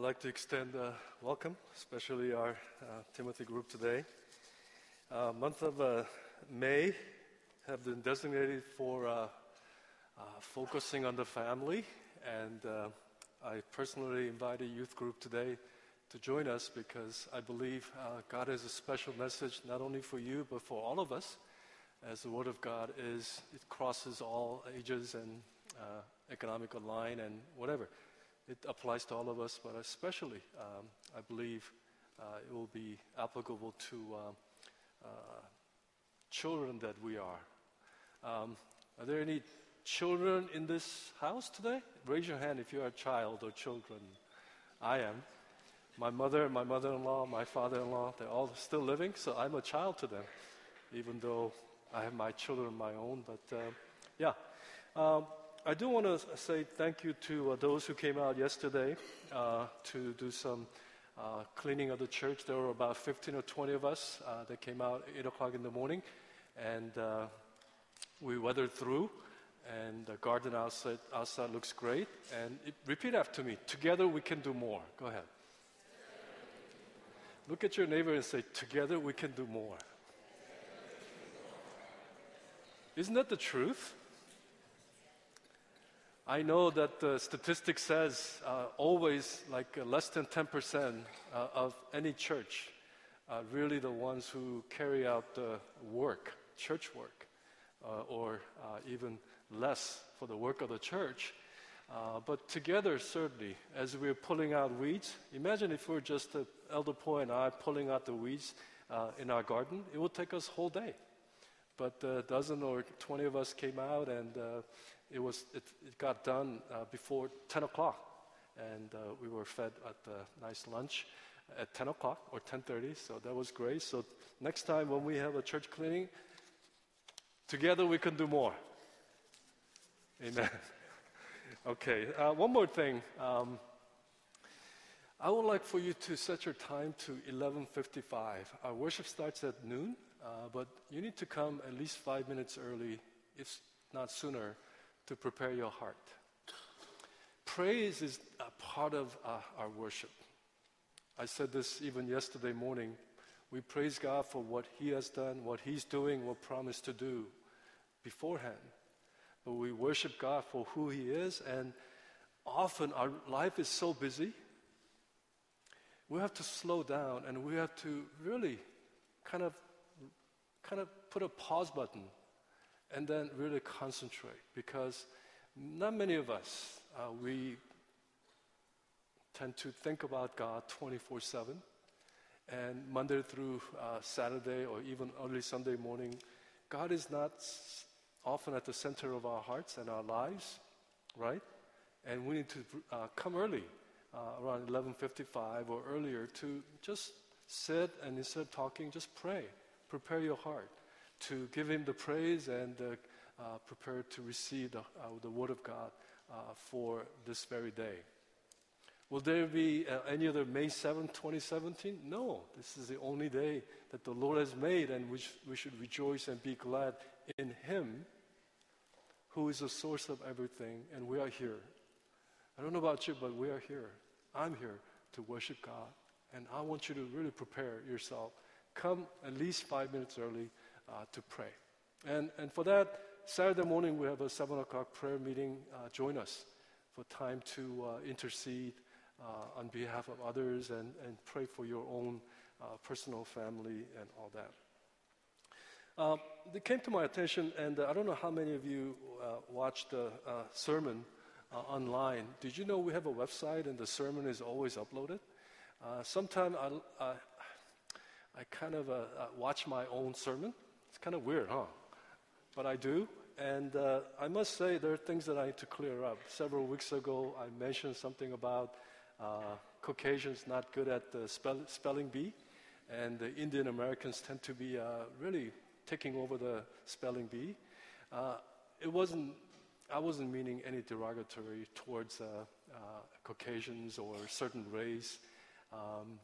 I'd like to extend a welcome, especially our uh, Timothy group today. Uh, month of uh, May have been designated for uh, uh, focusing on the family, and uh, I personally invite invited youth group today to join us because I believe God has a special message not only for you but for all of us, as the Word of God is it crosses all ages and economical line and whatever. It applies to all of us, but especially um, I believe uh, it will be applicable to um, uh, children that we are. Um, are there any children in this house today? Raise your hand if you are a child or children. I am. My mother, my mother in law, my father in law, they're all still living, so I'm a child to them, even though I have my children of my own. But uh, yeah. Um, I do want to say thank you to uh, those who came out yesterday uh, to do some uh, cleaning of the church. There were about 15 or 20 of us that came out at 8 o'clock in the morning, and we weathered through. And the garden outside, outside looks great. And it, repeat after me Together we can do more. Go ahead. Look at your neighbor and say, Together we can do more. Isn't that the truth? I know that the statistic says uh, always like uh, less than 10% uh, of any church are really the ones who carry out the work, church work, uh, or uh, even less for the work of the church. Uh, but together, certainly, as we're pulling out weeds, imagine if we're just uh, Elder Poy and I pulling out the weeds in our garden, it would take us whole day. But a dozen or 20 of us came out and it, was, it, it got done uh, before 10 o'clock. And uh, we were fed at a nice lunch at 10 o'clock or 10.30, so that was great. So next time when we have a church cleaning, together we can do more. Amen. okay, uh, one more thing. Um, I would like for you to set your time to 11:55. Our worship starts at noon, uh, but you need to come at least five minutes early, if not sooner, to prepare your heart. Praise is a part of uh, our worship. I said this even yesterday morning. We praise God for what He has done, what He's doing, what promised to do beforehand. But we worship God for who He is, and often our life is so busy. We have to slow down and we have to really kind of kind of put a pause button and then really concentrate because not many of us, uh, we tend to think about God 24 7. And Monday through uh, Saturday or even early Sunday morning, God is not often at the center of our hearts and our lives, right? And we need to uh, come early, uh, around 11:55 or earlier, to just sit and instead of talking, just pray. Prepare your heart to give Him the praise and uh, uh, prepare to receive the, uh, the Word of God for this very day. Will there be any other May 7, 2017? No. This is the only day that the Lord has made, and which we should rejoice and be glad in Him, who is the source of everything, and we are here. I don't know about you, but we are here. I'm here to worship God, and I want you to really prepare yourself. Come at least five minutes early uh, to pray. And, and for that, Saturday morning we have a 7 o'clock prayer meeting. Uh, join us for time to uh, intercede uh, on behalf of others and, and pray for your own uh, personal family and all that. Uh, it came to my attention, and I don't know how many of you watched the sermon online. Did you know we have a website and the sermon is always uploaded? Sometimes I, I, I kind of watch my own sermon kind of weird, huh? But I do. And uh, I must say, there are things that I need to clear up. Several weeks ago, I mentioned something about uh, Caucasians not good at the spell, spelling bee, and the Indian Americans tend to be uh, really taking over the spelling bee. Uh, it wasn't, I wasn't meaning any derogatory towards uh, uh, Caucasians or certain race. Um,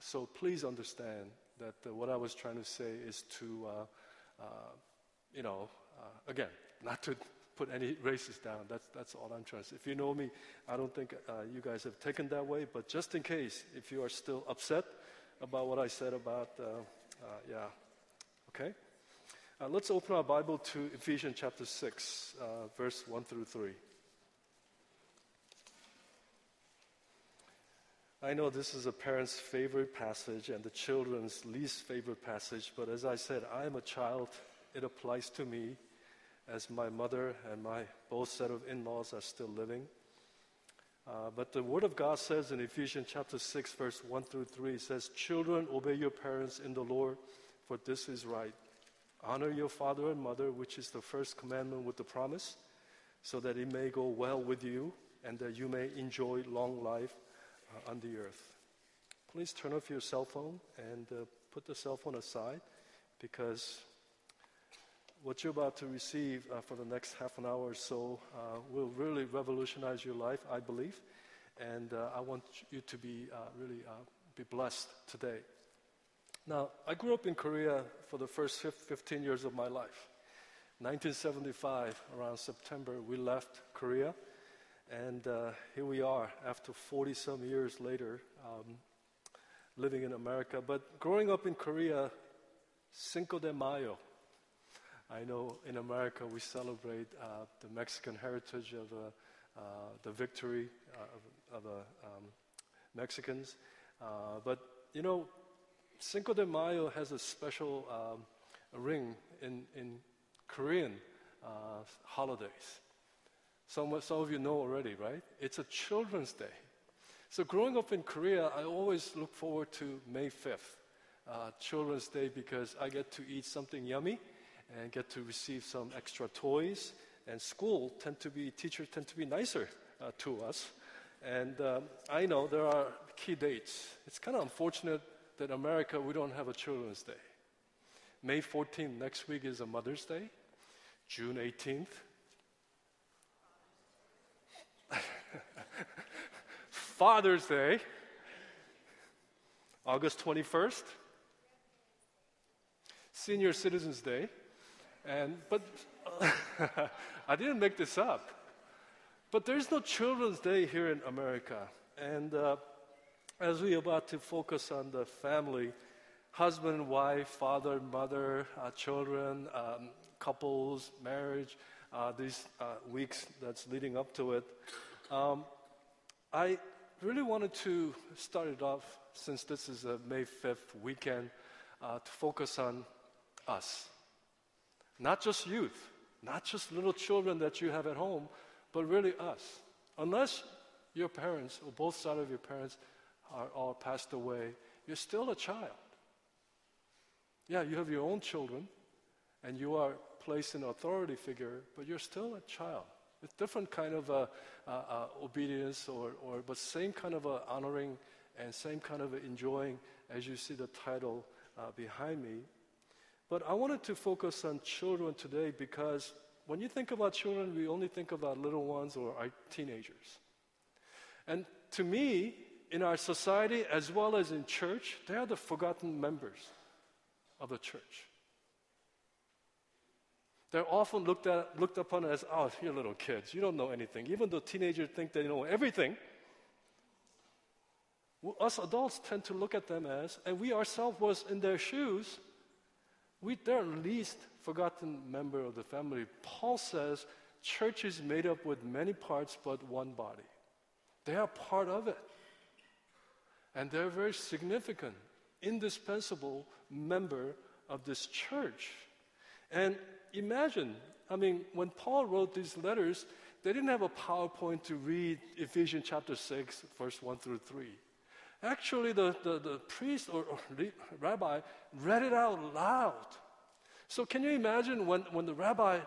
so please understand that what I was trying to say is to you know, uh, again, not to put any races down. That's, that's all I'm trying to say. If you know me, I don't think uh, you guys have taken that way, but just in case, if you are still upset about what I said about, uh, uh, yeah, okay? Uh, let's open our Bible to Ephesians chapter 6, uh, verse 1 through 3. I know this is a parent's favorite passage and the children's least favorite passage, but as I said, I am a child. It applies to me as my mother and my both set of in laws are still living. Uh, but the Word of God says in Ephesians chapter 6, verse 1 through 3, it says, Children, obey your parents in the Lord, for this is right. Honor your father and mother, which is the first commandment with the promise, so that it may go well with you and that you may enjoy long life uh, on the earth. Please turn off your cell phone and uh, put the cell phone aside because what you're about to receive uh, for the next half an hour or so uh, will really revolutionize your life, I believe. And uh, I want you to be uh, really be blessed today. Now, I grew up in Korea for the first 15 years of my life. 1975, around September, we left Korea. And uh, here we are after 40 some years later, um, living in America. But growing up in Korea, Cinco de Mayo, I know in America we celebrate uh, the Mexican heritage of uh, uh the victory uh, of, of uh, um, Mexicans. but, you know, Cinco de Mayo has a special um, ring in, in Korean holidays. Some, some of you know already, right? It's a Children's Day. So growing up in Korea, I always look forward to May 5th, uh, Children's Day, because I get to eat something yummy and get to receive some extra toys. And school tend to be, teachers tend to be nicer uh, to us. And um, I know there are key dates. It's kind of unfortunate that America we don't have a Children's Day. May 14th, next week is a Mother's Day. June 18th. Father's Day. August 21st. Senior Citizens Day. And, but I didn't make this up. But there's no Children's Day here in America. And uh, as we're about to focus on the family, husband, wife, father, mother, uh, children, um, couples, marriage, uh, these uh, weeks that's leading up to it, um, I really wanted to start it off, since this is a May 5th weekend, uh, to focus on us. Not just youth, not just little children that you have at home, but really us. Unless your parents, or both sides of your parents, are all passed away, you're still a child. Yeah, you have your own children, and you are placed in authority figure, but you're still a child. It's different kind of uh, uh, uh, obedience, or, or but same kind of honoring and same kind of enjoying as you see the title behind me. But I wanted to focus on children today because when you think about children, we only think about little ones or our teenagers. And to me, in our society as well as in church, they are the forgotten members of the church. They're often looked, at, looked upon as, oh, you're little kids. You don't know anything. Even though teenagers think they know everything, us adults tend to look at them as, and we ourselves was in their shoes, we, they're least forgotten member of the family. Paul says church is made up with many parts but one body. They are part of it. And they're a very significant, indispensable member of this church. And imagine, I mean, when Paul wrote these letters, they didn't have a PowerPoint to read Ephesians chapter 6, verse 1 through 3. Actually, the, the, the priest or, or rabbi read it out loud. So, can you imagine when, when the rabbi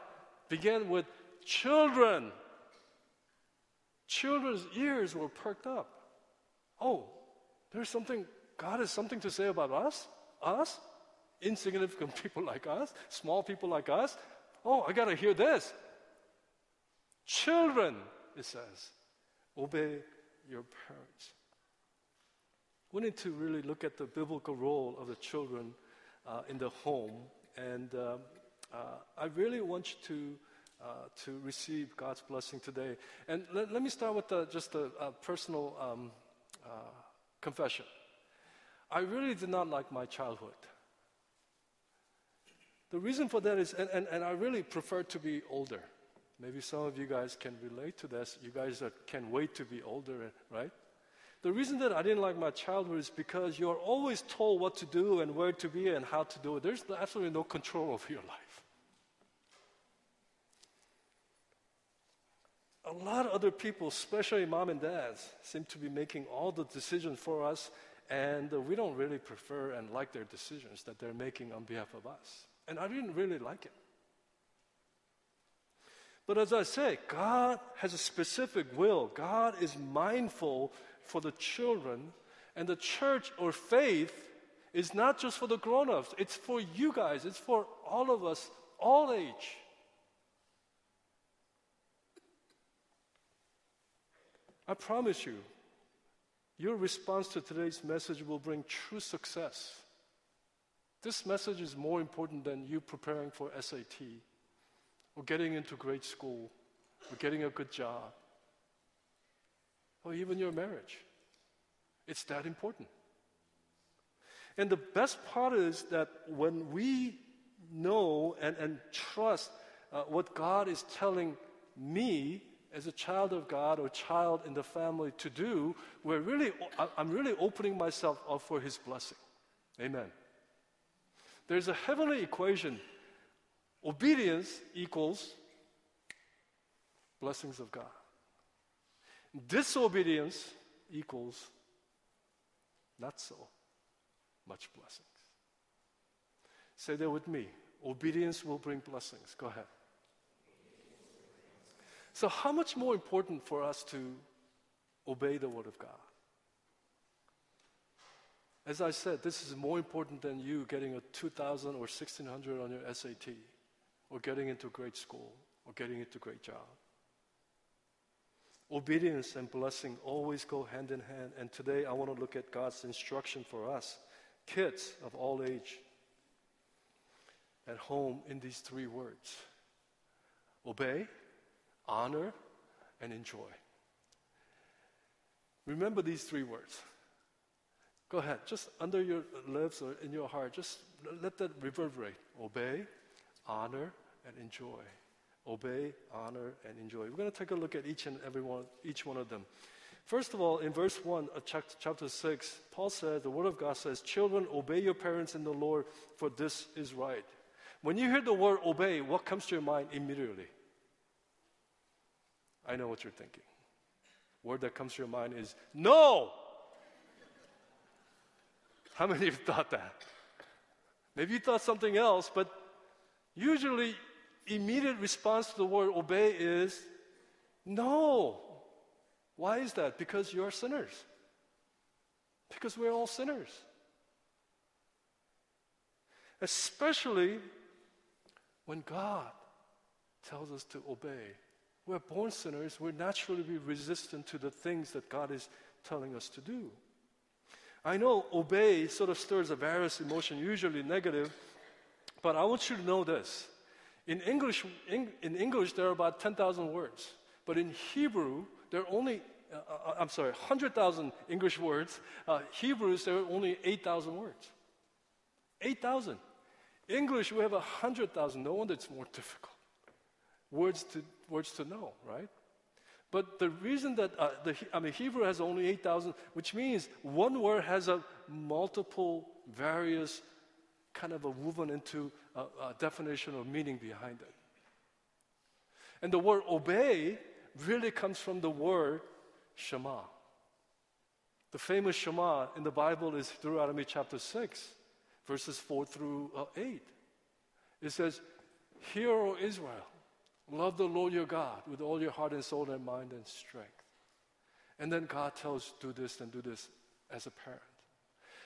began with children? Children's ears were perked up. Oh, there's something, God has something to say about us? Us? Insignificant people like us? Small people like us? Oh, I gotta hear this. Children, it says, obey your parents. We need to really look at the biblical role of the children uh, in the home. And uh, uh, I really want you to uh, to receive God's blessing today. And let, let me start with just a, a personal um, uh, confession. I really did not like my childhood. The reason for that is, and, and, and I really prefer to be older. Maybe some of you guys can relate to this. You guys are, can wait to be older, eh, right? The reason that I didn't like my childhood is because you're always told what to do and where to be and how to do it. There's absolutely no control over your life. A lot of other people, especially mom and dads, seem to be making all the decisions for us, and we don't really prefer and like their decisions that they're making on behalf of us. And I didn't really like it. But as I say, God has a specific will. God is mindful for the children, and the church or faith is not just for the grown ups, it's for you guys, it's for all of us, all age. I promise you, your response to today's message will bring true success. This message is more important than you preparing for SAT, or getting into great school, or getting a good job or even your marriage. It's that important. And the best part is that when we know and, and trust uh, what God is telling me as a child of God or child in the family to do, we're really, I'm really opening myself up for His blessing. Amen. There's a heavenly equation obedience equals blessings of God. Disobedience equals not so much blessings. Say that with me. Obedience will bring blessings. Go ahead. So, how much more important for us to obey the Word of God? As I said, this is more important than you getting a 2,000 or 1,600 on your SAT, or getting into a great school, or getting into a great job. Obedience and blessing always go hand in hand. And today I want to look at God's instruction for us, kids of all age, at home in these three words obey, honor, and enjoy. Remember these three words. Go ahead, just under your lips or in your heart, just let that reverberate. Obey, honor, and enjoy obey, honor, and enjoy. We're going to take a look at each and every one, each one of them. First of all, in verse 1 of chapter 6, Paul said, the Word of God says, Children, obey your parents in the Lord, for this is right. When you hear the word obey, what comes to your mind immediately? I know what you're thinking. Word that comes to your mind is no. How many of you thought that? Maybe you thought something else, but usually immediate response to the word obey is no. Why is that? Because you're sinners. Because we're all sinners. Especially when God tells us to obey. We're born sinners, we're naturally resistant to the things that God is telling us to do. I know obey sort of stirs a various emotion, usually negative, but I want you to know this. In English, in, in English there are about 10,000 words, but in Hebrew, there are only, uh, uh I'm sorry, 100,000 English words. Uh, Hebrews, there are only 8,000 words. 8,000. English, we have 100,000. No wonder it's more difficult. Words to, words to know, right? But the reason that uh, the, I mean, Hebrew has only 8,000, which means one word has a multiple, various kind of a woven into a, a definition or meaning behind it. And the word obey really comes from the word Shema. The famous Shema in the Bible is Deuteronomy chapter 6, verses 4 through uh, 8. It says, Hear, O Israel, love the Lord your God with all your heart and soul and mind and strength. And then God tells, Do this and do this as a parent.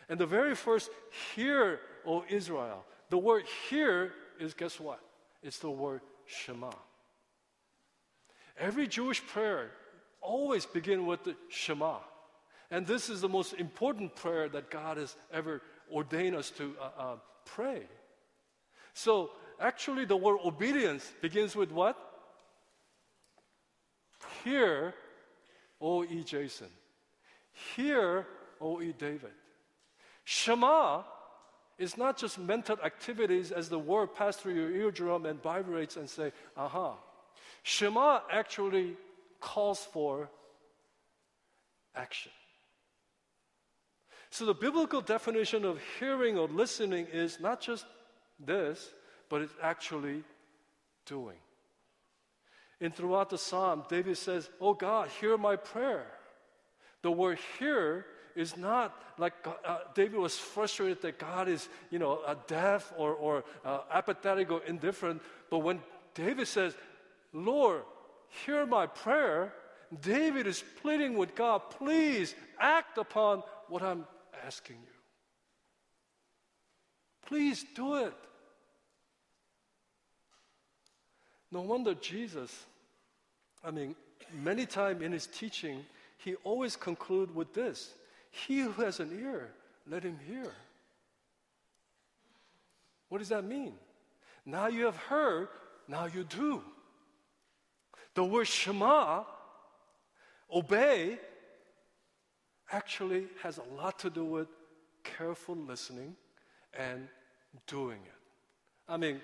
And the very first, Hear, O Israel, the word hear is guess what? It's the word Shema. Every Jewish prayer always begin with the Shema. And this is the most important prayer that God has ever ordained us to uh, uh, pray. So actually the word obedience begins with what? hear, O E. Jason. Hear, O E. David. Shema is not just mental activities as the word pass through your eardrum and vibrates and say, aha. Shema actually calls for action. So the biblical definition of hearing or listening is not just this, but it's actually doing. And throughout the psalm, David says, Oh God, hear my prayer. The word hear is not like uh, David was frustrated that God is, you know, uh, deaf or, or uh, apathetic or indifferent. But when David says, Lord, hear my prayer, David is pleading with God, please act upon what I'm asking you. Please do it. No wonder Jesus, I mean, many times in his teaching, he always conclude with this He who has an ear, let him hear. What does that mean? Now you have heard, now you do. The word Shema, obey, actually has a lot to do with careful listening and doing it. I mean,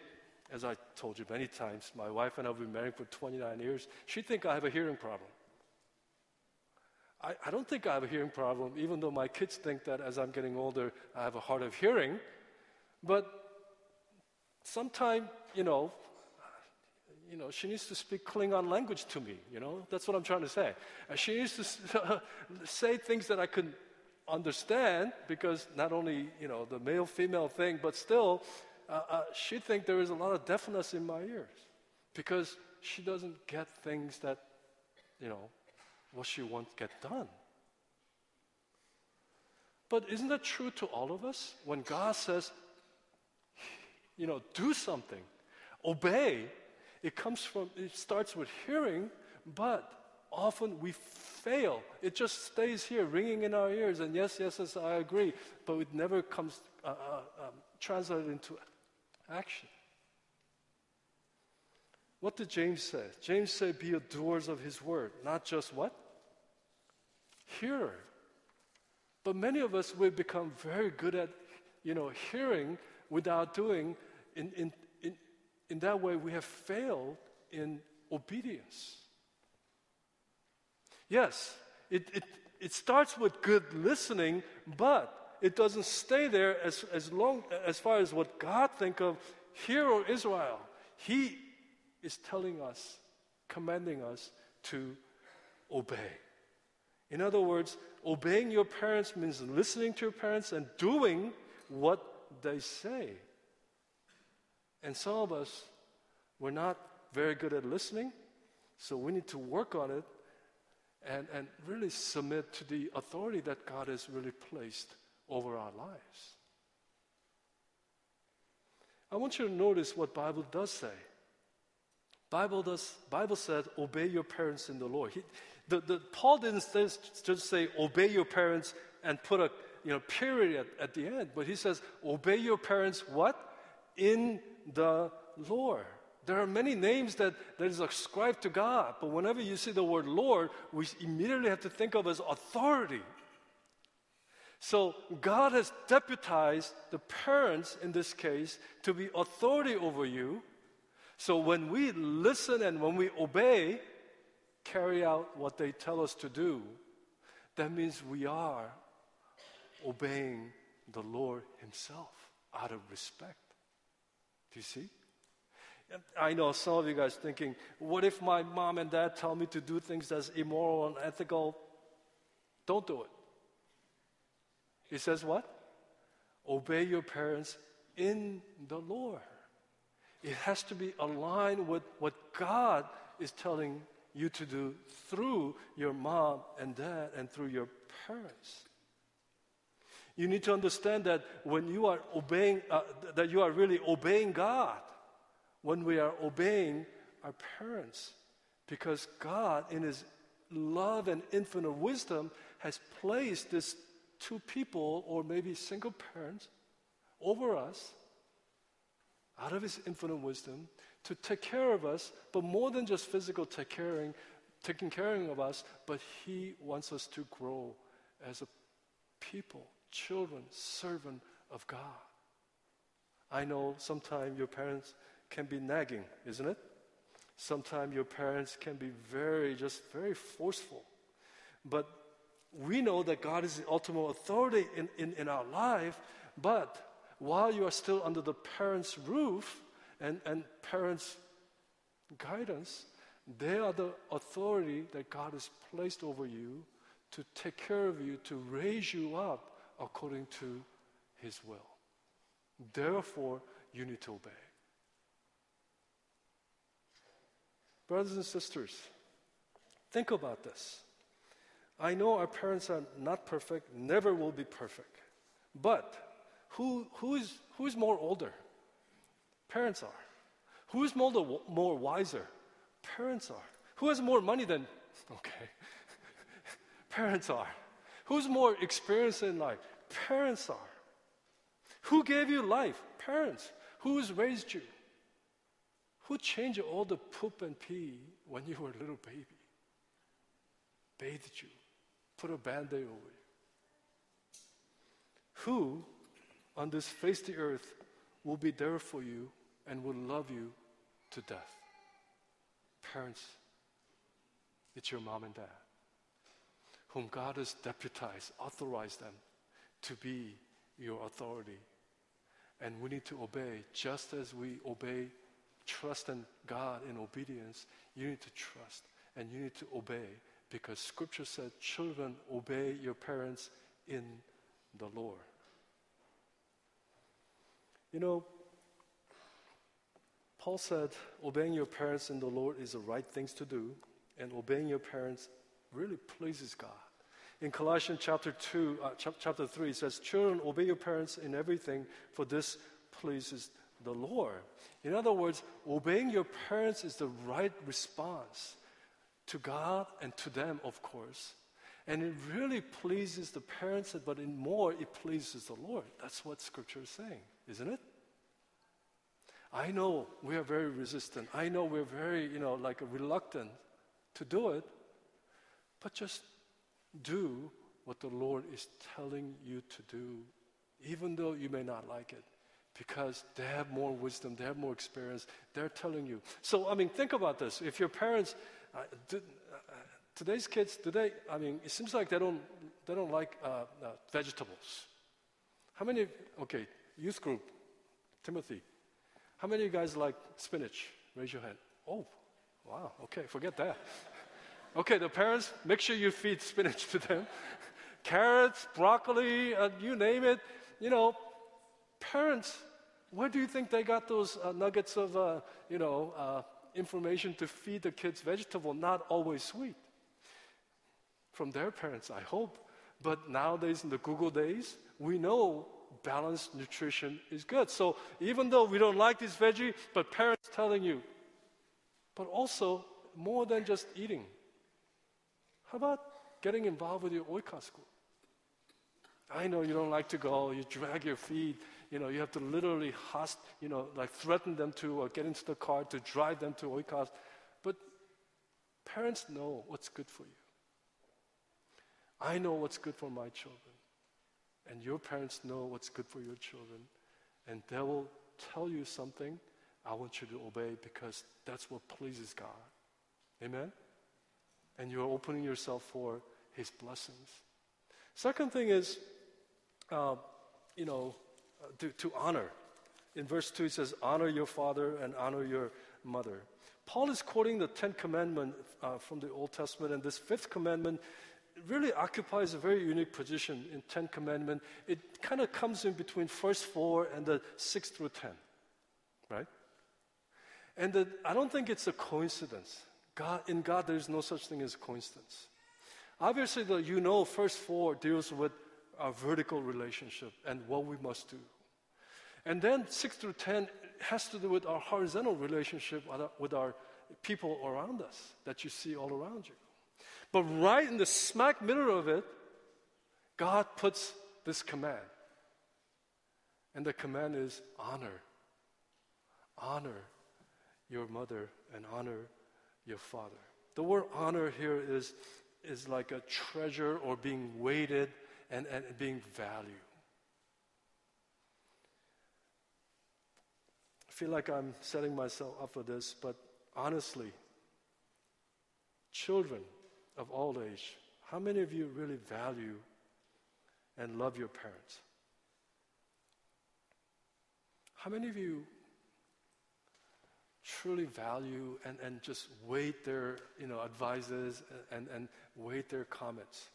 as I told you many times, my wife and I have been married for 29 years. She think I have a hearing problem. I, I don't think I have a hearing problem, even though my kids think that as I'm getting older, I have a hard of hearing. But sometimes, you know, you know, she needs to speak Klingon language to me, you know? That's what I'm trying to say. She needs to say things that I can understand because not only, you know, the male female thing, but still, uh, uh, she think there is a lot of deafness in my ears because she doesn't get things that, you know, what she wants get done. But isn't that true to all of us? When God says, you know, do something, obey, it comes from, it starts with hearing, but often we fail. It just stays here, ringing in our ears, and yes, yes, yes, I agree, but it never comes uh, uh, um, translated into action. What did James say? James said, Be doers of his word, not just what? Hearer. But many of us, we've become very good at, you know, hearing without doing. In, in, in, in that way, we have failed in obedience. Yes, it, it, it starts with good listening, but it doesn't stay there as, as long as far as what God think of Hear, O Israel. He is telling us, commanding us to obey. In other words, obeying your parents means listening to your parents and doing what they say. And some of us, we're not very good at listening, so we need to work on it and, and really submit to the authority that God has really placed over our lives. I want you to notice what Bible does say. Bible does Bible said obey your parents in the Lord. He, the, the, Paul didn't just say obey your parents and put a you know period at, at the end, but he says obey your parents what in the Lord. There are many names that, that is ascribed to God, but whenever you see the word Lord, we immediately have to think of as authority. So God has deputized the parents in this case to be authority over you. So when we listen and when we obey, carry out what they tell us to do, that means we are obeying the Lord Himself out of respect. Do you see? I know some of you guys thinking, what if my mom and dad tell me to do things that's immoral and ethical? Don't do it. He says what? Obey your parents in the Lord. It has to be aligned with what God is telling you to do through your mom and dad and through your parents. You need to understand that when you are obeying, uh, that you are really obeying God, when we are obeying our parents, because God, in His love and infinite wisdom, has placed this two people or maybe single parents over us out of his infinite wisdom to take care of us, but more than just physical take caring, taking care of us, but He wants us to grow as a people, children, servant of God. I know sometimes your parents can be nagging, isn't it? Sometimes your parents can be very, just very forceful. But we know that God is the ultimate authority in, in, in our life, but while you are still under the parents' roof and, and parents' guidance, they are the authority that God has placed over you to take care of you, to raise you up according to His will. Therefore, you need to obey. Brothers and sisters, think about this. I know our parents are not perfect, never will be perfect. But who, who, is, who is more older? Parents are. Who is more, more wiser? Parents are. Who has more money than, okay, parents are. Who's more experienced in life? Parents are. Who gave you life? Parents. Who's raised you? Who changed all the poop and pee when you were a little baby? Bathed you, put a band aid over you. Who on this face the earth will be there for you and will love you to death? Parents, it's your mom and dad, whom God has deputized, authorized them to be your authority. And we need to obey just as we obey, trust in God in obedience. You need to trust and you need to obey because scripture said, children, obey your parents in the Lord. You know, Paul said, obeying your parents in the Lord is the right things to do, and obeying your parents really pleases God. In Colossians chapter 2, uh, ch- chapter 3, it says, Children, obey your parents in everything, for this pleases the Lord. In other words, obeying your parents is the right response to God and to them, of course. And it really pleases the parents, but in more, it pleases the Lord. That's what Scripture is saying, isn't it? I know we are very resistant. I know we're very, you know, like reluctant to do it. But just do what the Lord is telling you to do, even though you may not like it, because they have more wisdom, they have more experience. They're telling you. So, I mean, think about this. If your parents, uh, uh, today's kids, do they? I mean, it seems like they don't, they don't like uh, uh vegetables. How many? Okay, youth group, Timothy. How many of you guys like spinach? Raise your hand. Oh, wow. Okay, forget that. Okay, the parents, make sure you feed spinach to them. Carrots, broccoli, uh, you name it. You know, parents, where do you think they got those uh, nuggets of, uh, you know, information to feed the kids vegetable? Not always sweet. From their parents, I hope. But nowadays, in the Google days, we know balanced nutrition is good. So even though we don't like this veggie, but parents telling you, but also more than just eating. How about getting involved with your oikos group? I know you don't like to go, you drag your feet, you know, you have to literally host, you know, like threaten them to or get into the car to drive them to oikos. But parents know what's good for you. I know what's good for my children. And your parents know what's good for your children. And they will tell you something. I want you to obey because that's what pleases God. Amen? And you're opening yourself for His blessings. Second thing is, uh, you know, uh, to, to honor. In verse 2, it says, Honor your father and honor your mother. Paul is quoting the Ten Commandments uh, from the Old Testament, and this fifth commandment really occupies a very unique position in Ten Commandment. It kind of comes in between first four and the six through ten, right? And the, I don't think it's a coincidence. God, in God, there's no such thing as coincidence. Obviously, the, you know, first four deals with our vertical relationship and what we must do. And then six through ten has to do with our horizontal relationship with our, people around us that you see all around you. But right in the smack middle of it, God puts this command. And the command is honor. Honor your mother and honor your father. The word honor here is, is like a treasure or being weighted and, and being valued. I feel like I'm setting myself up for this, but honestly, children of all age, how many of you really value and love your parents? How many of you truly value and, and just wait their you know, advices and, and wait their comments?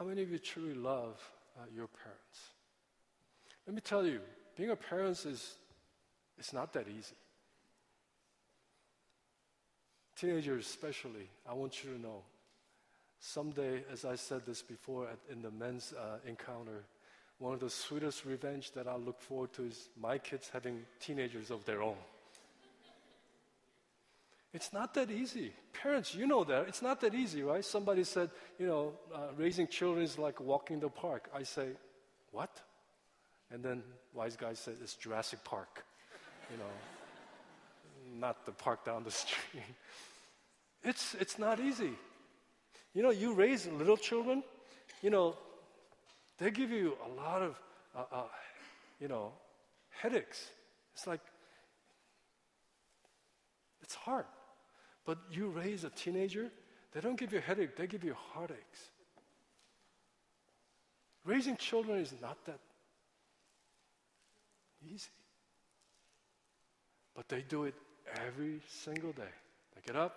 How many of you truly love uh, your parents? Let me tell you, being a parent is it's not that easy. Teenagers, especially, I want you to know. Someday, as I said this before at, in the men's uh, encounter, one of the sweetest revenge that I look forward to is my kids having teenagers of their own. It's not that easy. Parents, you know that. It's not that easy, right? Somebody said, you know, uh, raising children is like walking the park. I say, what? And then wise guy said, it's Jurassic Park. You know, not the park down the street. It's, it's not easy. You know, you raise little children, you know, they give you a lot of, uh, uh, you know, headaches. It's like, it's hard. But you raise a teenager, they don't give you headache, they give you heartaches. Raising children is not that easy. But they do it every single day. They get up,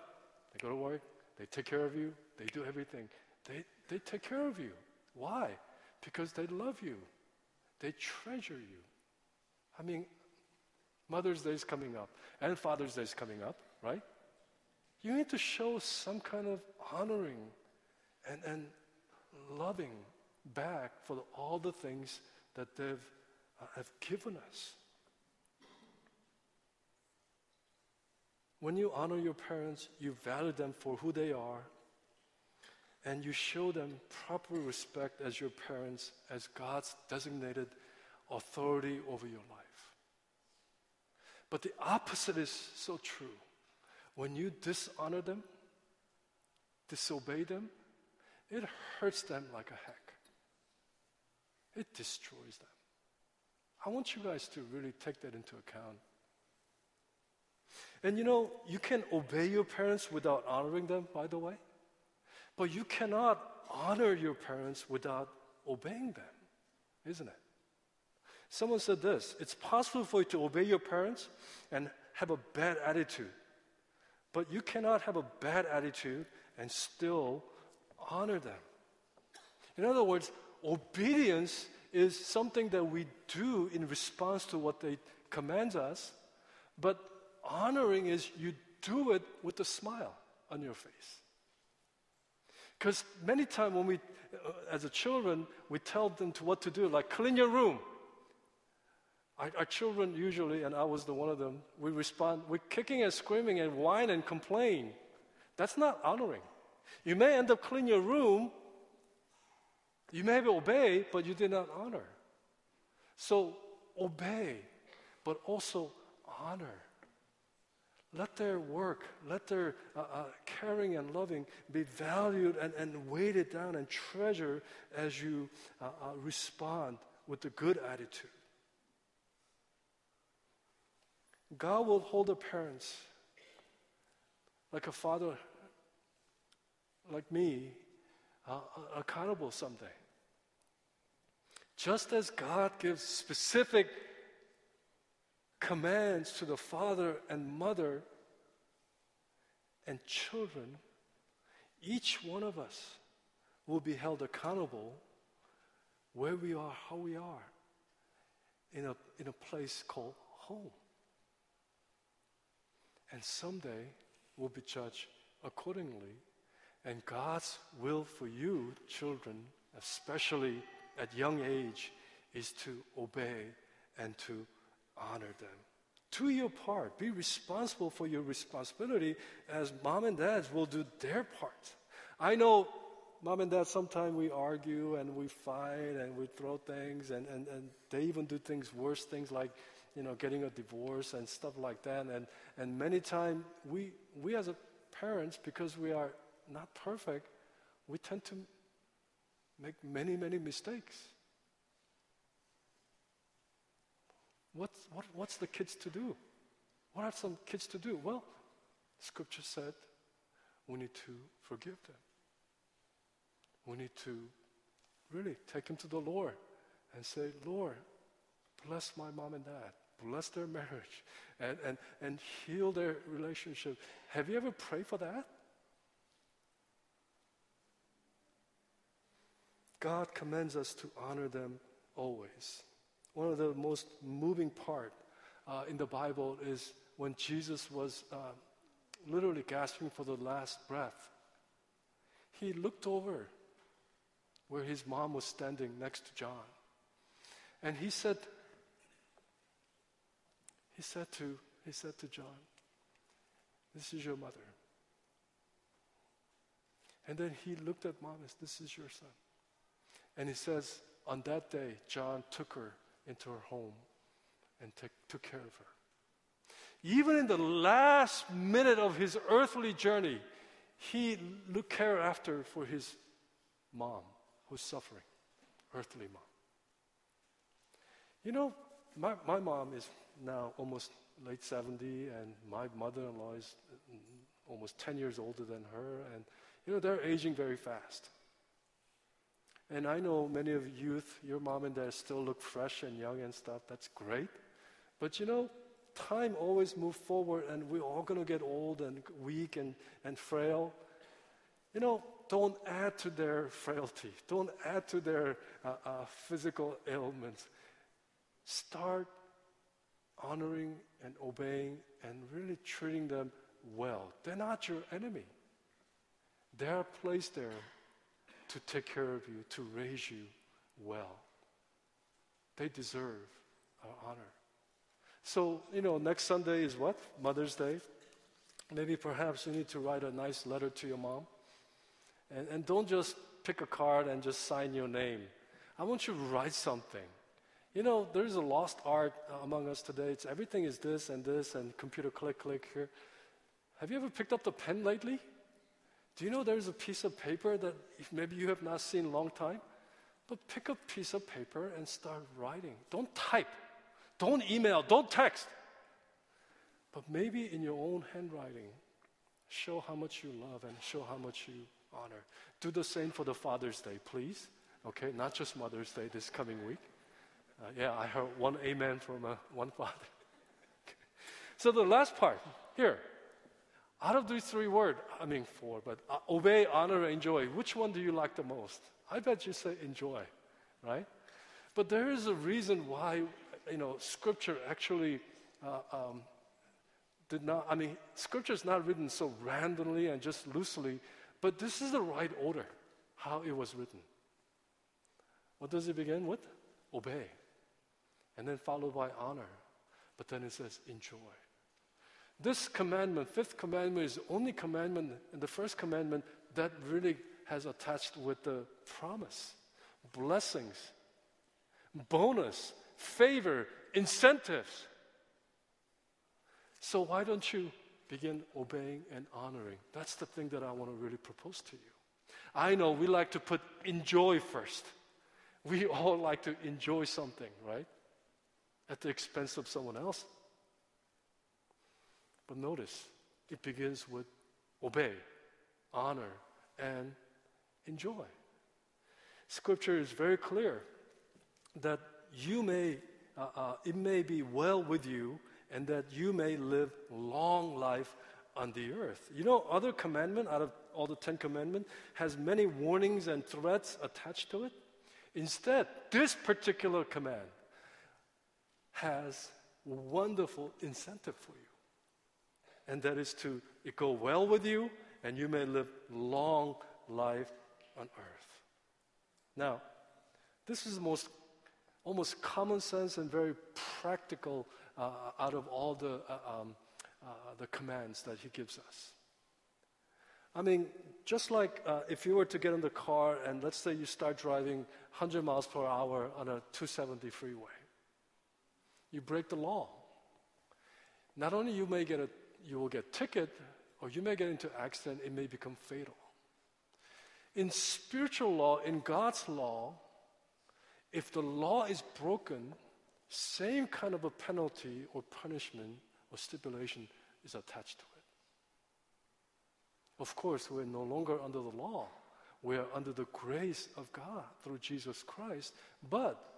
they go to work, they take care of you, they do everything. They, they take care of you. Why? because they love you, they treasure you. I mean, Mother's Day is coming up, and Father's Day is coming up, right? You need to show some kind of honoring and, and loving back for all the things that they've uh, have given us. When you honor your parents, you value them for who they are and you show them proper respect as your parents, as God's designated authority over your life. But the opposite is so true. When you dishonor them, disobey them, it hurts them like a heck. It destroys them. I want you guys to really take that into account. And you know, you can obey your parents without honoring them, by the way. But you cannot honor your parents without obeying them, isn't it? Someone said this it's possible for you to obey your parents and have a bad attitude, but you cannot have a bad attitude and still honor them. In other words, obedience is something that we do in response to what they command us, but honoring is you do it with a smile on your face. Because many times when we, uh, as a children, we tell them to what to do, like clean your room. Our, our, children usually, and I was the one of them, we respond, we're kicking and screaming and whine and complain. That's not honoring. You may end up clean your room, you may obey, but you did not honor. So obey, but also honor. Let their work, let their uh, uh, caring and loving be valued and, and weighted down and treasured as you uh, uh, respond with a good attitude. God will hold the parents like a father, like me, uh, uh, accountable someday. Just as God gives specific commands to the father and mother and children, each one of us will be held accountable where we are, how we are, in a, in a place called home. And someday we'll be judged accordingly. And God's will for you, children, especially at young age, is to obey and to honor them. Do your part. Be responsible for your responsibility as mom and dads will do their part. I know mom and dad sometimes we argue and we fight and we throw things and, and, and they even do things worse things like you know, getting a divorce and stuff like that. And, and many times we, we as a parents, because we are not perfect, we tend to make many, many mistakes. What's, what, what's the kids to do? What are some kids to do? Well, Scripture said we need to forgive them. We need to really take them to the Lord and say, Lord, bless my mom and dad, bless their marriage, and, and, and heal their relationship. Have you ever prayed for that? God commands us to honor them always. One of the most moving part uh, in the Bible is when Jesus was uh, literally gasping for the last breath. He looked over where his mom was standing next to John. And he said, he said to, he said to John, This is your mother. And then he looked at mom and said, This is your son. And he says, On that day, John took her into her home and t- took care of her. Even in the last minute of his earthly journey, he looked care after for his mom who's suffering, earthly mom. You know, my, my mom is now almost late 70, and my mother in law is almost 10 years older than her, and you know, they're aging very fast. And I know many of youth, your mom and dad still look fresh and young and stuff. That's great. But you know, time always moves forward and we're all to get old and weak and, and frail. You know, don't add to their frailty. Don't add to their uh, uh, physical ailments. Start honoring and obeying and really treating them well. They're not your enemy. They're placed there to take care of you, to raise you well. They deserve our honor. So, you know, next Sunday is what? Mother's Day. Maybe perhaps you need to write a nice letter to your mom. And, and don't just pick a card and just sign your name. I want you to write something. You know, there's a lost art uh, among us today. It's everything is this and this and computer click, click here. Have you ever picked up the pen lately? Do you know there's a piece of paper that maybe you have not seen a long time? But pick a piece of paper and start writing. Don't type. Don't email. Don't text. But maybe in your own handwriting, show how much you love and show how much you honor. Do the same for the Father's Day, please. Okay, not just Mother's Day this coming week. Uh, yeah, I heard one amen from uh, one father. so the last part here, out of these three words, I mean four, but uh, obey, honor, enjoy. Which one do you like the most? I bet you say enjoy, right? But there is a reason why, you know, Scripture actually uh, um, did not. I mean, Scripture is not written so randomly and just loosely, but this is the right order how it was written. What does it begin with? Obey and then followed by honor. But then it says, enjoy. This commandment, fifth commandment, is the only commandment in the first commandment that really has attached with the promise, blessings, bonus, favor, incentives. So why don't you begin obeying and honoring? That's the thing that I want to really propose to you. I know we like to put enjoy first. We all like to enjoy something, right? At the expense of someone else. But notice, it begins with obey, honor, and enjoy. Scripture is very clear that you may, uh, uh, it may be well with you, and that you may live long life on the earth. You know, other commandment out of all the Ten Commandments has many warnings and threats attached to it. Instead, this particular command has wonderful incentive for you. And that is to it go well with you and you may live long life on earth. Now, this is the most almost common sense and very practical uh, out of all the, uh, um, uh, the commands that he gives us. I mean, just like uh, if you were to get in the car and let's say you start driving 100 miles per hour on a 270 freeway you break the law. Not only you may get a, you will get ticket, or you may get into accident, it may become fatal. In spiritual law, in God's law, if the law is broken, same kind of a penalty or punishment or stipulation is attached to it. Of course, we're no longer under the law. We are under the grace of God through Jesus Christ. But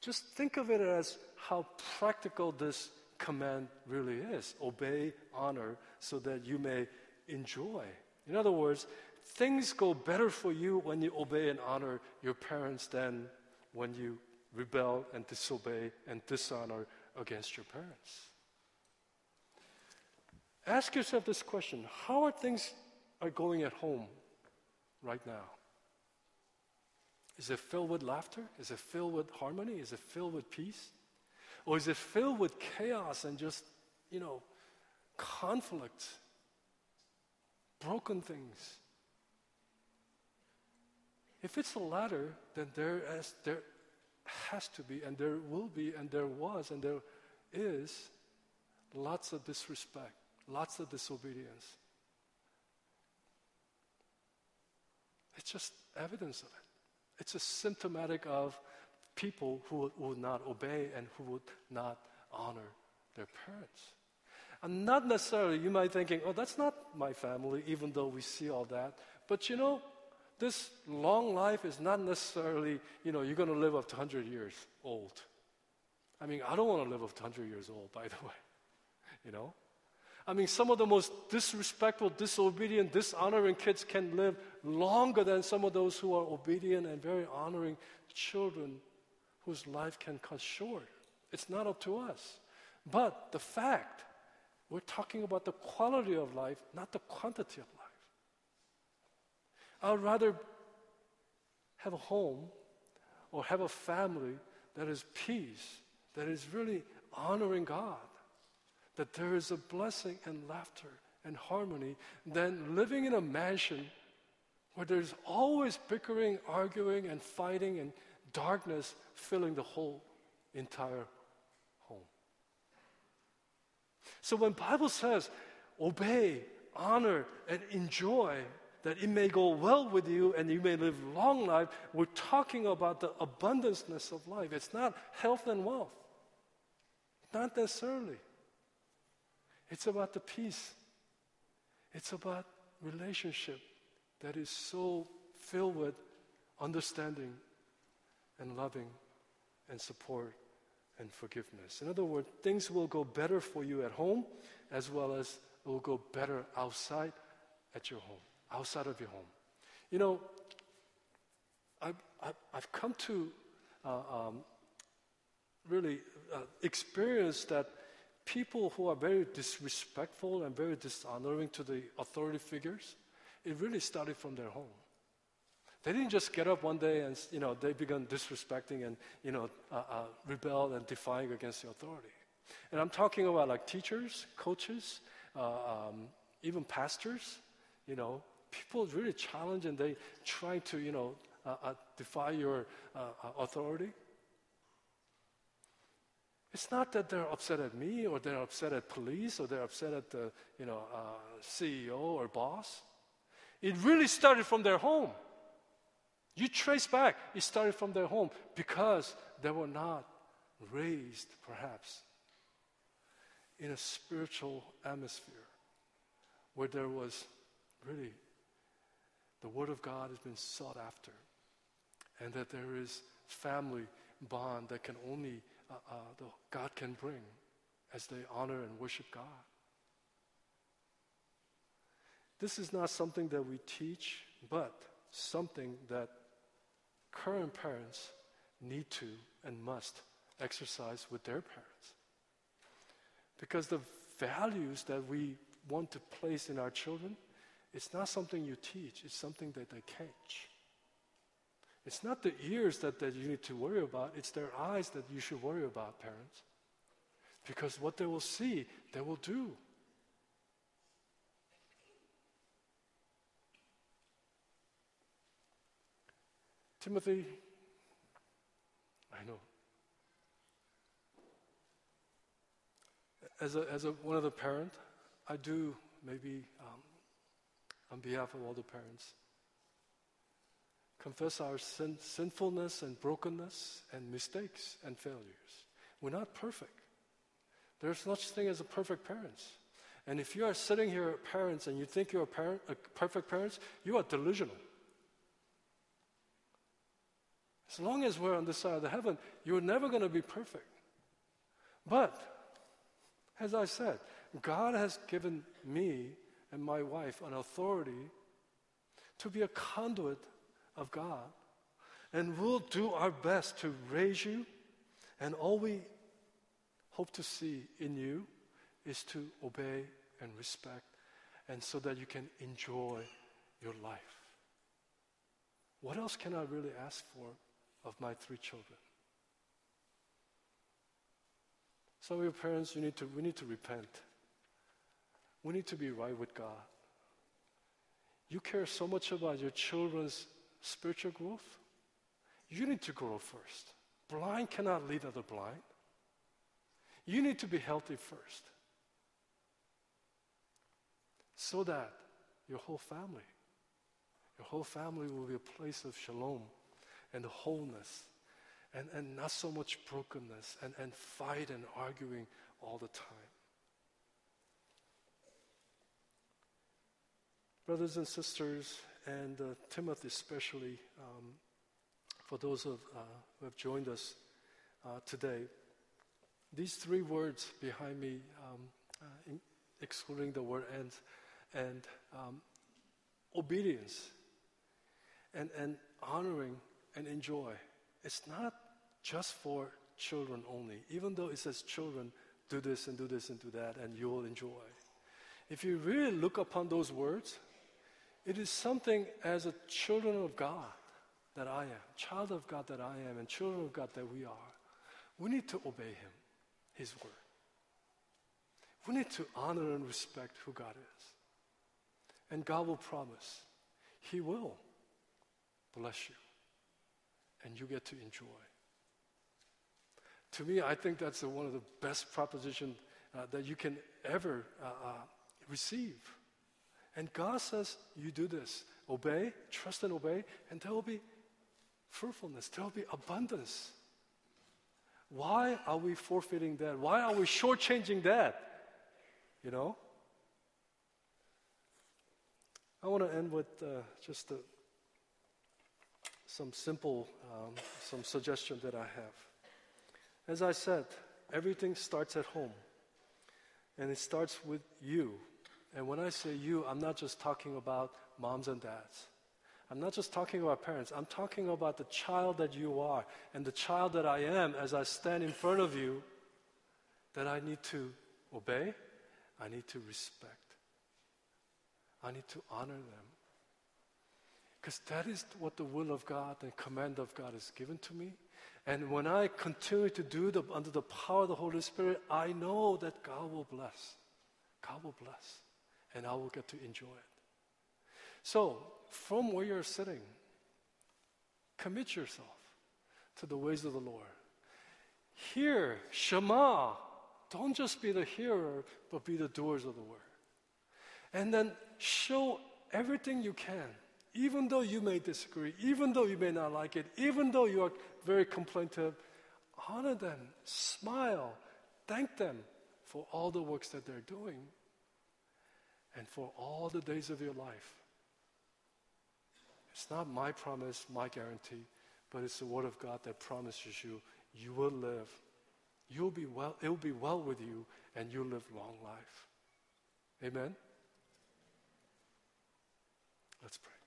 just think of it as how practical this command really is obey, honor, so that you may enjoy. In other words, things go better for you when you obey and honor your parents than when you rebel and disobey and dishonor against your parents. Ask yourself this question How are things are going at home right now? Is it filled with laughter? Is it filled with harmony? Is it filled with peace? Or is it filled with chaos and just, you know, conflict, broken things? If it's the latter, then there, has to be, and there will be, and there was, and there is lots of disrespect, lots of disobedience. It's just evidence of it. It's a symptomatic of people who would not obey and who would not honor their parents. And not necessarily, you might be thinking, oh, that's not my family, even though we see all that. But you know, this long life is not necessarily, you know, you're going to live up to 100 years old. I mean, I don't want to live up to 100 years old, by the way. You know? I mean, some of the most disrespectful, disobedient, dishonoring kids can live longer than some of those who are obedient and very honoring children whose life can cut short. It's not up to us. But the fact, we're talking about the quality of life, not the quantity of life. I would rather have a home or have a family that is peace, that is really honoring God, that there is a blessing and laughter and harmony than living in a mansion where there's always bickering, arguing, and fighting and darkness filling the whole entire home. So when Bible says obey, honor, and enjoy, that it may go well with you and you may live long life, we're talking about the abundanceness of life. It's not health and wealth. Not necessarily. It's about the peace. It's about relationship that is so filled with understanding and loving and support and forgiveness. In other words, things will go better for you at home as well as it will go better outside at your home outside of your home. You know, I've, I've come to uh, um, really uh, experience that people who are very disrespectful and very dishonoring to the authority figures, it really started from their home. They didn't just get up one day and you know they began disrespecting and you know uh, uh, rebel and defying against the authority. And I'm talking about like teachers, coaches, uh, um, even pastors. You know, people really challenge and they try to, you know, uh, uh, defy your uh, authority. It's not that they're upset at me or they're upset at police or they're upset at the, you know, uh, CEO or boss. It really started from their home. You trace back, it started from their home because they were not raised, perhaps, in a spiritual atmosphere where there was really the Word of God has been sought after, and that there is family bond that can only uh, uh, the, God can bring as they honor and worship God. This is not something that we teach, but something that current parents need to and must exercise with their parents. Because the values that we want to place in our children it's not something you teach, it's something that they catch. It's not the ears that, that you need to worry about, it's their eyes that you should worry about, parents. Because what they will see, they will do. Timothy, I know. as, a, as a, one of the parent, I do maybe um, on behalf of all the parents confess our sin, sinfulness and brokenness and mistakes and failures. We're not perfect. There's such thing as a perfect parents. And if you are sitting here, parents, and you think you're a, parent, a perfect parents, you are delusional. As long as we're on this side of the heaven, you're never going to be perfect. But, as I said, God has given me and my wife an authority to be a conduit of God. And we'll do our best to raise you. And all we hope to see in you is to obey and respect, and so that you can enjoy your life. What else can I really ask for of my three children? Some of your parents, you need to, we need to repent. We need to be right with God. You care so much about your children's spiritual growth. You need to grow first. Blind cannot lead other blind. You need to be healthy first. So that your whole family, your whole family will be a place of shalom and wholeness and, and not so much brokenness and, and fight and arguing all the time. Brothers and sisters, and uh, Timothy especially, um, for those of, uh, who have joined us uh, today, these three words behind me, um, uh, in, excluding the word and, and um, obedience and, and honoring and enjoy, it's not just for children only, even though it says children do this and do this and do that, and you will enjoy. If you really look upon those words, it is something as a children of God that I am, child of God that I am, and children of God that we are. We need to obey Him, His word. We need to honor and respect who God is. And God will promise He will bless you, and you get to enjoy. To me, I think that's one of the best propositions uh, that you can ever uh, uh, receive. And God says, You do this. Obey, trust and obey, and there will be fruitfulness, there will be abundance. Why are we forfeiting that? Why are we shortchanging that? You know? I want to end with uh, just a, some simple, um, some suggestion that I have. As I said, everything starts at home, and it starts with you and when I say you, I'm not just talking about moms and dads. I'm not just talking about parents. I'm talking about the child that you are and the child that I am as I stand in front of you that I need to obey, I need to respect, I need to honor them. Because that is what the will of God and command of God is given to me. And when I continue to do the under the power of the Holy Spirit, I know that God will bless. God will bless and I will get to enjoy it. So, from where you're sitting, commit yourself to the ways of the Lord. Hear, Shema. Don't just be the hearer, but be the doers of the word. And then show everything you can, even though you may disagree, even though you may not like it, even though you are very complaintive. Honor them, smile, thank them for all the works that they're doing and for all the days of your life. It's not my promise, my guarantee, but it's the Word of God that promises you you will live. You'll be well, it will be well with you, and you'll live long life. Amen? Let's pray.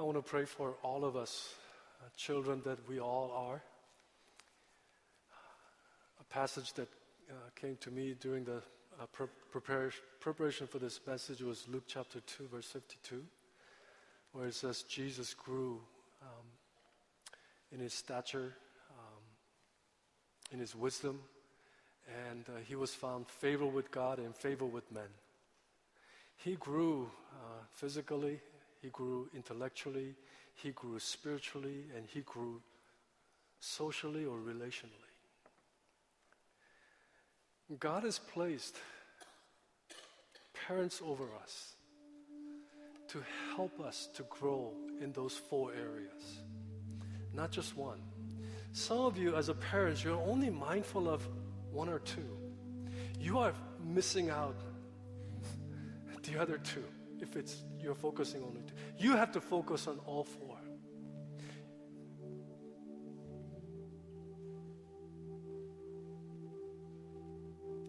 I want to pray for all of us, uh, children that we all are. A passage that uh, came to me during the uh, pre- preparation, preparation for this message was Luke chapter 2, verse 52, where it says, Jesus grew um, in his stature, um, in his wisdom, and uh, he was found favor with God and favor with men. He grew uh, physically, he grew intellectually, he grew spiritually, and he grew socially or relationally. God has placed parents over us to help us to grow in those four areas, not just one. Some of you, as a parent, you're only mindful of one or two. You are missing out the other two if it's you're focusing on two. You have to focus on all four.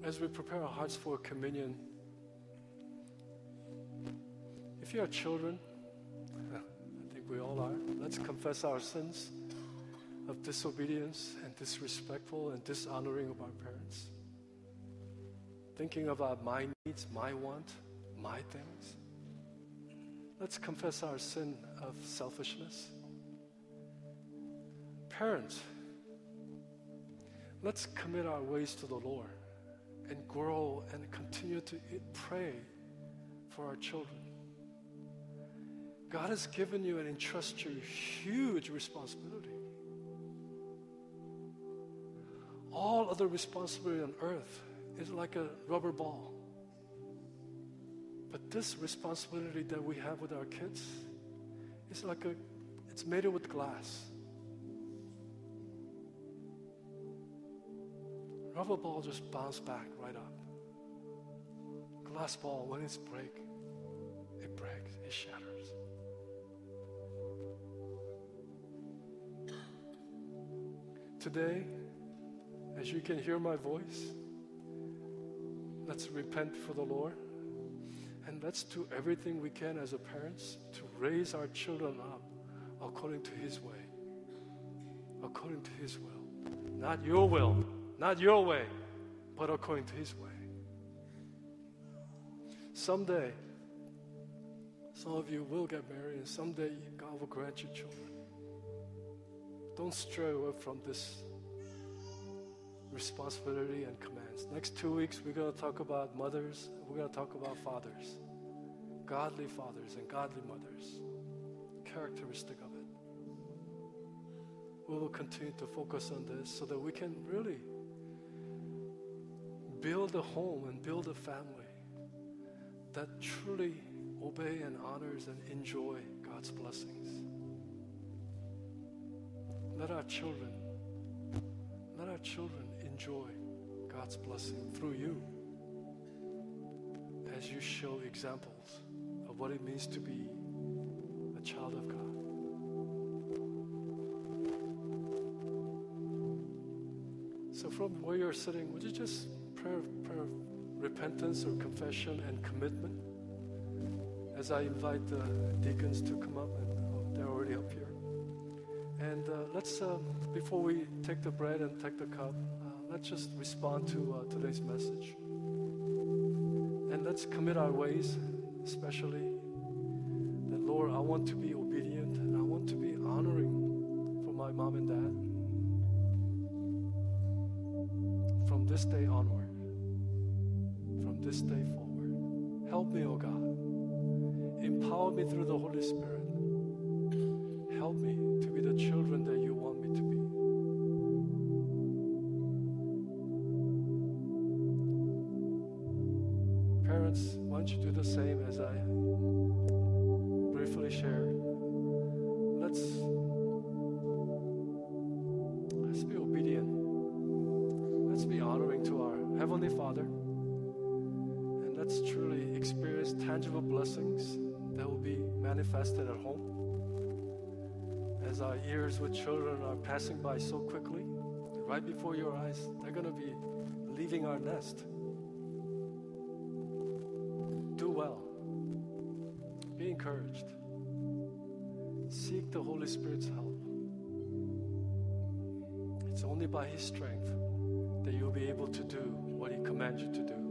As we prepare our hearts for communion, if you are children, I think we all are, let's confess our sins of disobedience and disrespectful and dishonoring of our parents. Thinking about my needs, my want, my things. Let's confess our sin of selfishness. Parents, let's commit our ways to the Lord and grow and continue to pray for our children. God has given you and entrusted you huge responsibility. All other responsibility on earth is like a rubber ball. But this responsibility that we have with our kids is like a, it's made it with glass. Rubber ball just bounce back right up. Glass ball, when it's break, it breaks, it shatters. Today, as you can hear my voice, let's repent for the Lord. Let's do everything we can as parents to raise our children up according to His way. According to His will. Not your will, not your way, but according to His way. Someday, some of you will get married, and someday God will grant you children. Don't stray away from this responsibility and commands. Next two weeks, we're going to talk about mothers, we're going to talk about fathers, godly fathers and godly mothers, characteristic of it. We will continue to focus on this so that we can really build a home and build a family that truly obey and honors and enjoy God's blessings. Let our children, let our children enjoy God's blessing through you as you show examples what it means to be a child of God. So, from where you're sitting, would you just pray, pray repentance or confession and commitment as I invite the deacons to come up, and oh, they're already up here. And uh, let's, uh, before we take the bread and take the cup, let's just respond to uh, today's message. And let's commit our ways, especially want to be obedient and I want to be honoring for my mom and dad from this day onward, from this day forward. Help me, O oh God. Empower me through the Holy Spirit. Passing by so quickly, right before your eyes, they're going to be leaving our nest. Do well. Be encouraged. Seek the Holy Spirit's help. It's only by His strength that you'll be able to do what He commands you to do.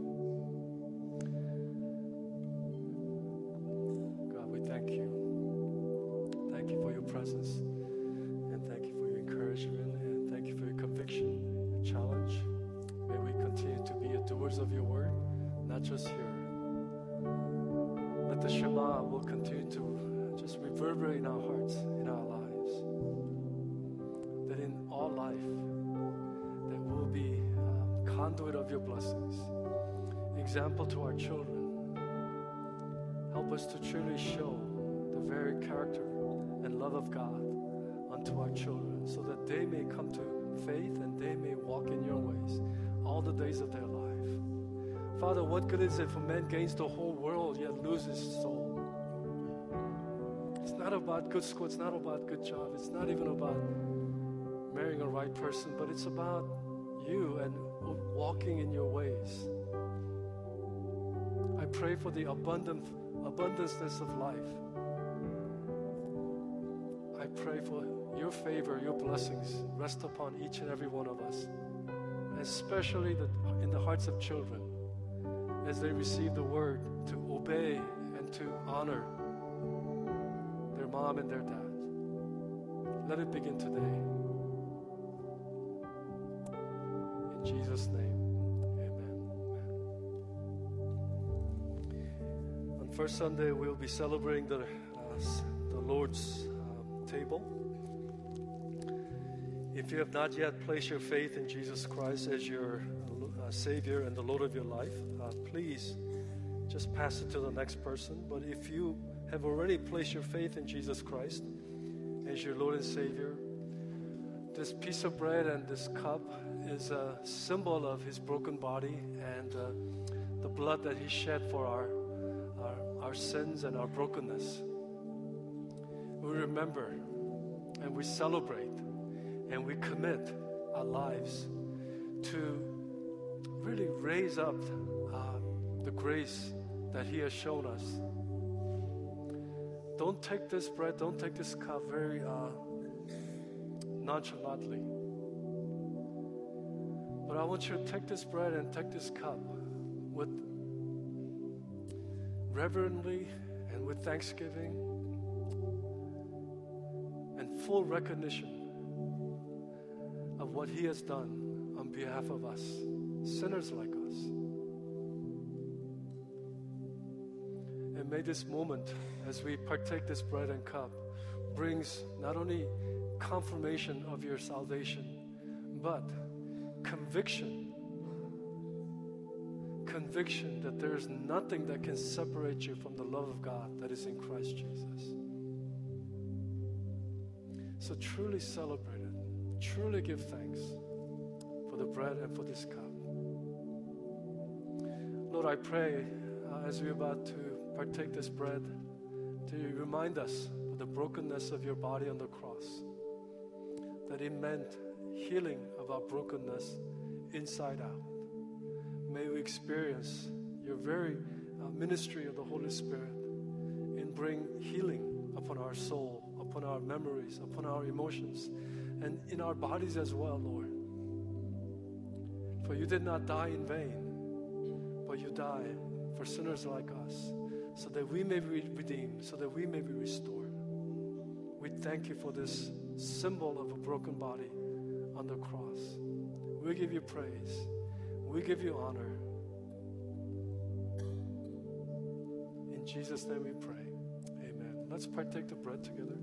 Good is it for man gains the whole world yet loses his soul? It's not about good school, it's not about good job, it's not even about marrying a right person, but it's about you and walking in your ways. I pray for the abundant abundanceness of life. I pray for your favor, your blessings rest upon each and every one of us, especially the, in the hearts of children as they receive the word to obey and to honor their mom and their dad. Let it begin today. In Jesus' name, amen. On first Sunday, we'll be celebrating the, uh, the Lord's um, table. If you have not yet placed your faith in Jesus Christ as your uh, Savior and the Lord of your life, uh, please just pass it to the next person. But if you have already placed your faith in Jesus Christ as your Lord and Savior, this piece of bread and this cup is a symbol of His broken body and uh, the blood that He shed for our, our, our sins and our brokenness. We remember and we celebrate and we commit our lives to really raise up uh, the grace that He has shown us. Don't take this bread, don't take this cup very uh, nonchalantly. But I want you to take this bread and take this cup with reverently and with thanksgiving and full recognition of what He has done on behalf of us, sinners like us. And may this moment, as we partake this bread and cup, brings not only confirmation of your salvation, but conviction. Conviction that there is nothing that can separate you from the love of God that is in Christ Jesus. So truly celebrate it. Truly give thanks for the bread and for this cup. I pray uh, as we're about to partake this bread to remind us of the brokenness of your body on the cross, that it meant healing of our brokenness inside out. May we experience your very uh, ministry of the Holy Spirit and bring healing upon our soul, upon our memories, upon our emotions, and in our bodies as well, Lord. For you did not die in vain, but you died for sinners like us, so that we may be redeemed, so that we may be restored. We thank you for this symbol of a broken body on the cross. We give you praise. We give you honor. In Jesus' name we pray. Amen. Let's partake the bread together.